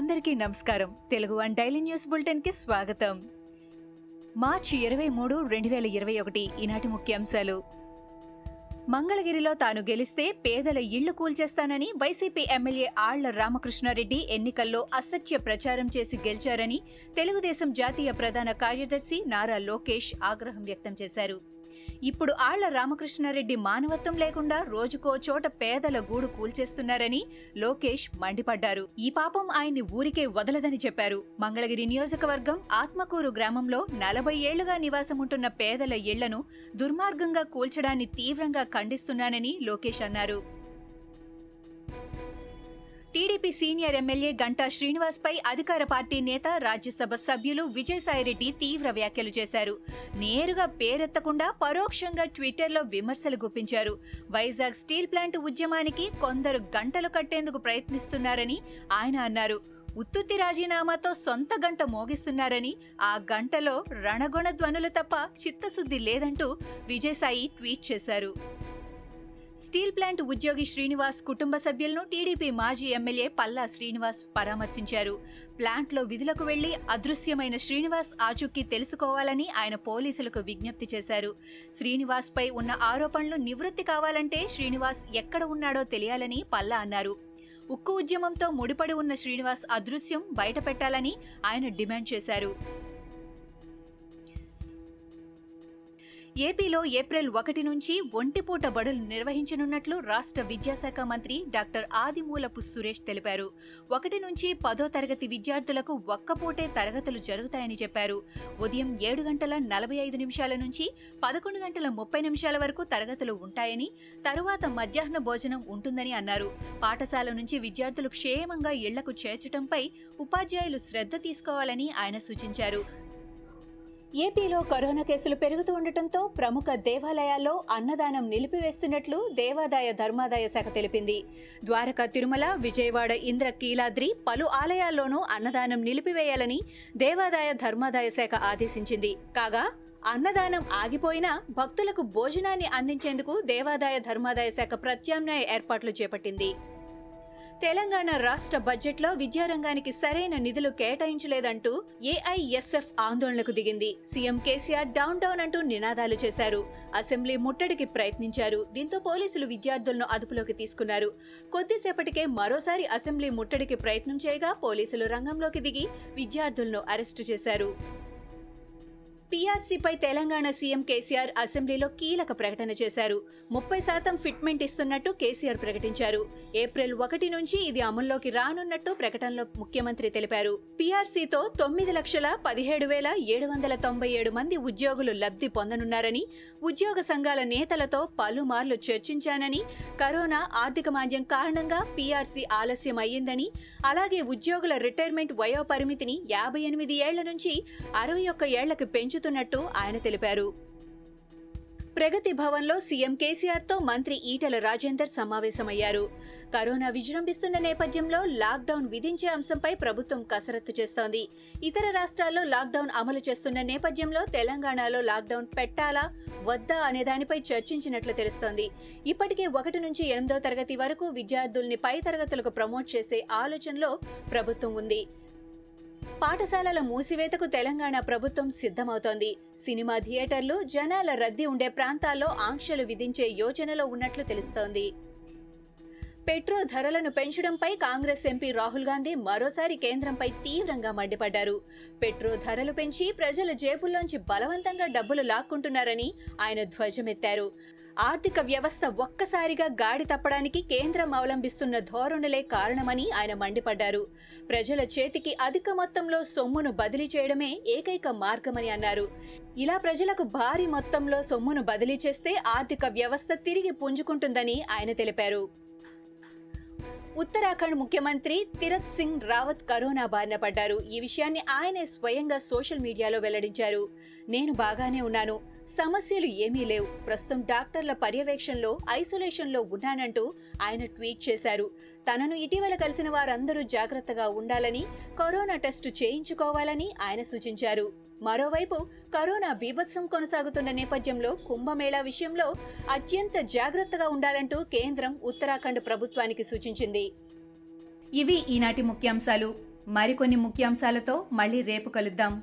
అందరికీ నమస్కారం. Telugu one daily news బులెటిన్కి స్వాగతం. మార్చి ఇరవై మూడు రెండు వేల ఇరవై ఒకటి ఈనాటి ముఖ్యాంశాలు. మంగళగిరిలో తాను గెలిస్తే పేదల ఇళ్ళు కూల్చేస్తానని వైసీపీ ఎమ్మెల్యే ఆళ్ళ రామకృష్ణారెడ్డి ఎన్నికల్లో అసత్య ప్రచారం చేసి గెలిచారని తెలుగుదేశం జాతీయ ప్రధాన కార్యదర్శి నారా లోకేష్ ఆగ్రహం వ్యక్తం చేశారు. ఇప్పుడు ఆళ్ళ రామకృష్ణారెడ్డి మానవత్వం లేకుండా రోజుకో చోట పేదల గూడు కూల్చేస్తున్నారని లోకేష్ మండిపడ్డారు. ఈ పాపం ఆయన్ని ఊరికే వదలదని చెప్పారు. మంగళగిరి నియోజకవర్గం ఆత్మకూరు గ్రామంలో నలభై ఏళ్ళుగా నివాసముంటున్న పేదల ఇళ్ళను దుర్మార్గంగా కూల్చడాన్ని తీవ్రంగా ఖండిస్తున్నానని లోకేష్ అన్నారు. టీడీపీ సీనియర్ ఎమ్మెల్యే గంటా శ్రీనివాస్పై అధికార పార్టీ నేత రాజ్యసభ సభ్యులు విజయసాయిరెడ్డి తీవ్ర వ్యాఖ్యలు చేశారు. నేరుగా పేరెత్తకుండా పరోక్షంగా ట్విట్టర్లో విమర్శలు గుప్పించారు. వైజాగ్ స్టీల్ ప్లాంట్ ఉద్యమానికి కొందరు గంటలు కట్టేందుకు ప్రయత్నిస్తున్నారని ఆయన అన్నారు. ఉత్తుత్తి రాజీనామాతో సొంత గంట మోగిస్తున్నారని ఆ గంటలో రణగొణ ధ్వనులు తప్ప చిత్తశుద్ధి లేదంటూ విజయసాయి ట్వీట్ చేశారు. స్టీల్ ప్లాంట్ ఉద్యోగి శ్రీనివాస్ కుటుంబ సభ్యులను టీడీపీ మాజీ ఎమ్మెల్యే పల్లా శ్రీనివాస్ పరామర్శించారు. ప్లాంట్లో విధులకు వెళ్ళి అదృశ్యమైన శ్రీనివాస్ ఆచూకీ తెలుసుకోవాలని ఆయన పోలీసులకు విజ్ఞప్తి చేశారు. శ్రీనివాస్పై ఉన్న ఆరోపణలు నివృత్తి కావాలంటే శ్రీనివాస్ ఎక్కడ ఉన్నాడో తెలియాలని పల్లా అన్నారు. ఉక్కు ఉద్యమంతో ముడిపడి ఉన్న శ్రీనివాస్ అదృశ్యం బయటపెట్టాలని ఆయన డిమాండ్ చేశారు. ఏపీలో ఏప్రిల్ ఒకటి నుంచి ఒంటిపూట బడులు నిర్వహించనున్నట్లు రాష్ట్ర విద్యాశాఖ మంత్రి డాక్టర్ ఆదిమూలపు సురేష్ తెలిపారు. ఒకటి నుంచి పదో తరగతి విద్యార్థులకు ఒక్కపూటే తరగతులు జరుగుతాయని చెప్పారు. ఉదయం ఏడు గంటల నలభై ఐదు నిమిషాల నుంచి పదకొండు గంటల ముప్పై నిమిషాల వరకు తరగతులు ఉంటాయని తరువాత మధ్యాహ్న భోజనం ఉంటుందని అన్నారు. పాఠశాల నుంచి విద్యార్థులు క్షేమంగా ఇళ్ళకు చేర్చడంపై ఉపాధ్యాయులు శ్రద్ధ తీసుకోవాలని ఆయన సూచించారు. ఏపీలో కరోనా కేసులు పెరుగుతూ ఉండటంతో ప్రముఖ దేవాలయాల్లో అన్నదానం నిలిపివేస్తున్నట్లు దేవాదాయ ధర్మాదాయ శాఖ తెలిపింది. ద్వారకా తిరుమల విజయవాడ ఇంద్ర కీలాద్రి పలు ఆలయాల్లోనూ అన్నదానం నిలిపివేయాలని దేవాదాయ ధర్మాదాయ శాఖ ఆదేశించింది. కాగా అన్నదానం ఆగిపోయినా భక్తులకు భోజనాన్ని అందించేందుకు దేవాదాయ ధర్మాదాయ శాఖ ప్రత్యామ్నాయ ఏర్పాట్లు చేపట్టింది. తెలంగాణ రాష్ట్ర బడ్జెట్లో విద్యారంగానికి సరైన నిధులు కేటాయించలేదంటూ ఏఐఎస్ఎఫ్ ఆందోళనకు దిగింది. సీఎం కేసీఆర్ డౌన్ డౌన్ అంటూ నినాదాలు చేశారు. అసెంబ్లీ ముట్టడికి ప్రయత్నించారు. దీంతో పోలీసులు విద్యార్థులను అదుపులోకి తీసుకున్నారు. కొద్దిసేపటికే మరోసారి అసెంబ్లీ ముట్టడికి ప్రయత్నం చేయగా పోలీసులు రంగంలోకి దిగి విద్యార్థులను అరెస్టు చేశారు. పీఆర్సీపై తెలంగాణ సీఎం కేసీఆర్ అసెంబ్లీలో కీలక ప్రకటన చేశారు. ముప్పై శాతం ఫిట్మెంట్ ఇస్తున్నట్టు కేసీఆర్ ప్రకటించారు. ఏప్రిల్ ఒకటి నుంచి ఇది అమల్లోకి రానున్నట్టు ప్రకటనలో ముఖ్యమంత్రి తెలిపారు. పీఆర్సీతో తొమ్మిది లక్షల పదిహేడు వేల ఏడు వందల తొంభై ఏడు మంది ఉద్యోగులు లబ్ధి పొందనున్నారని ఉద్యోగ సంఘాల నేతలతో పలుమార్లు చర్చించానని కరోనా ఆర్థిక మాంద్యం కారణంగా పీఆర్సీ ఆలస్యం అయ్యిందని అలాగే ఉద్యోగుల రిటైర్మెంట్ వయో పరిమితిని యాభై ఎనిమిది ఏళ్ళ నుంచి అరవై ఒక్క ఏళ్ళకు పెంచుతున్న పెంచుతున్నట్టు ఆయన తెలిపారు. ప్రగతి భవన్లో సీఎం కేసీఆర్తో మంత్రి ఈటల రాజేందర్ సమావేశమయ్యారు. కరోనా విజృంభిస్తున్న నేపథ్యంలో లాక్డౌన్ విధించే అంశంపై ప్రభుత్వం కసరత్తు చేస్తోంది. ఇతర రాష్ట్రాల్లో లాక్డౌన్ అమలు చేస్తున్న నేపథ్యంలో తెలంగాణలో లాక్డౌన్ పెట్టాలా వద్దా అనే దానిపై చర్చించినట్లు తెలుస్తోంది. ఇప్పటికే ఒకటి నుంచి ఎనిమిదో తరగతి వరకు విద్యార్థుల్ని పై తరగతులకు ప్రమోట్ చేసే ఆలోచనలో ప్రభుత్వం ఉంది. పాఠశాలల మూసివేతకు తెలంగాణ ప్రభుత్వం సిద్ధమవుతోంది. సినిమా థియేటర్లు జనాల రద్దీ ఉండే ప్రాంతాల్లో ఆంక్షలు విధించే యోచనలో ఉన్నట్లు తెలుస్తోంది. పెట్రో ధరలను పెంచడంపై కాంగ్రెస్ ఎంపీ రాహుల్ గాంధీ మరోసారి కేంద్రంపై తీవ్రంగా మండిపడ్డారు. పెట్రో ధరలు పెంచి ప్రజల జేబుల్లోంచి బలవంతంగా డబ్బులు లాక్కుంటున్నారని ఆయన ధ్వజమెత్తారు. ఆర్థిక వ్యవస్థ ఒక్కసారిగా గాడి తప్పడానికి కేంద్రం అవలంబిస్తున్న ధోరణులే కారణమని ఆయన మండిపడ్డారు. ప్రజల చేతికి అధిక మొత్తంలో సొమ్మును బదిలీ చేయడమే ఏకైక మార్గమని అన్నారు. ఇలా ప్రజలకు భారీ మొత్తంలో సొమ్మును బదిలీ చేస్తే ఆర్థిక వ్యవస్థ తిరిగి పుంజుకుంటుందని ఆయన తెలిపారు. ఉత్తరాఖండ్ ముఖ్యమంత్రి తిరత్ సింగ్ రావత్ కరోనా బారిన పడ్డారు. ఈ విషయాన్ని ఆయనే స్వయంగా సోషల్ మీడియాలో వెల్లడించారు. నేను బాగానే ఉన్నాను. సమస్యలు ఏమీ లేవు. ప్రస్తుతం డాక్టర్ల పర్యవేక్షణలో ఐసోలేషన్లో ఉన్నానంటూ ఆయన ట్వీట్ చేశారు. తనను ఇటీవల కలిసిన వారందరూ జాగ్రత్తగా ఉండాలని కరోనా టెస్టు చేయించుకోవాలని ఆయన సూచించారు. మరోవైపు కరోనా బీభత్సం కొనసాగుతున్న నేపథ్యంలో కుంభమేళా విషయంలో అత్యంత జాగ్రత్తగా ఉండాలంటూ కేంద్రం ఉత్తరాఖండ్ ప్రభుత్వానికి సూచించింది. ఇవి ఈనాటి ముఖ్యాంశాలు. మరికొన్ని ముఖ్యాంశాలతో మళ్ళీ రేపు కలుద్దాం.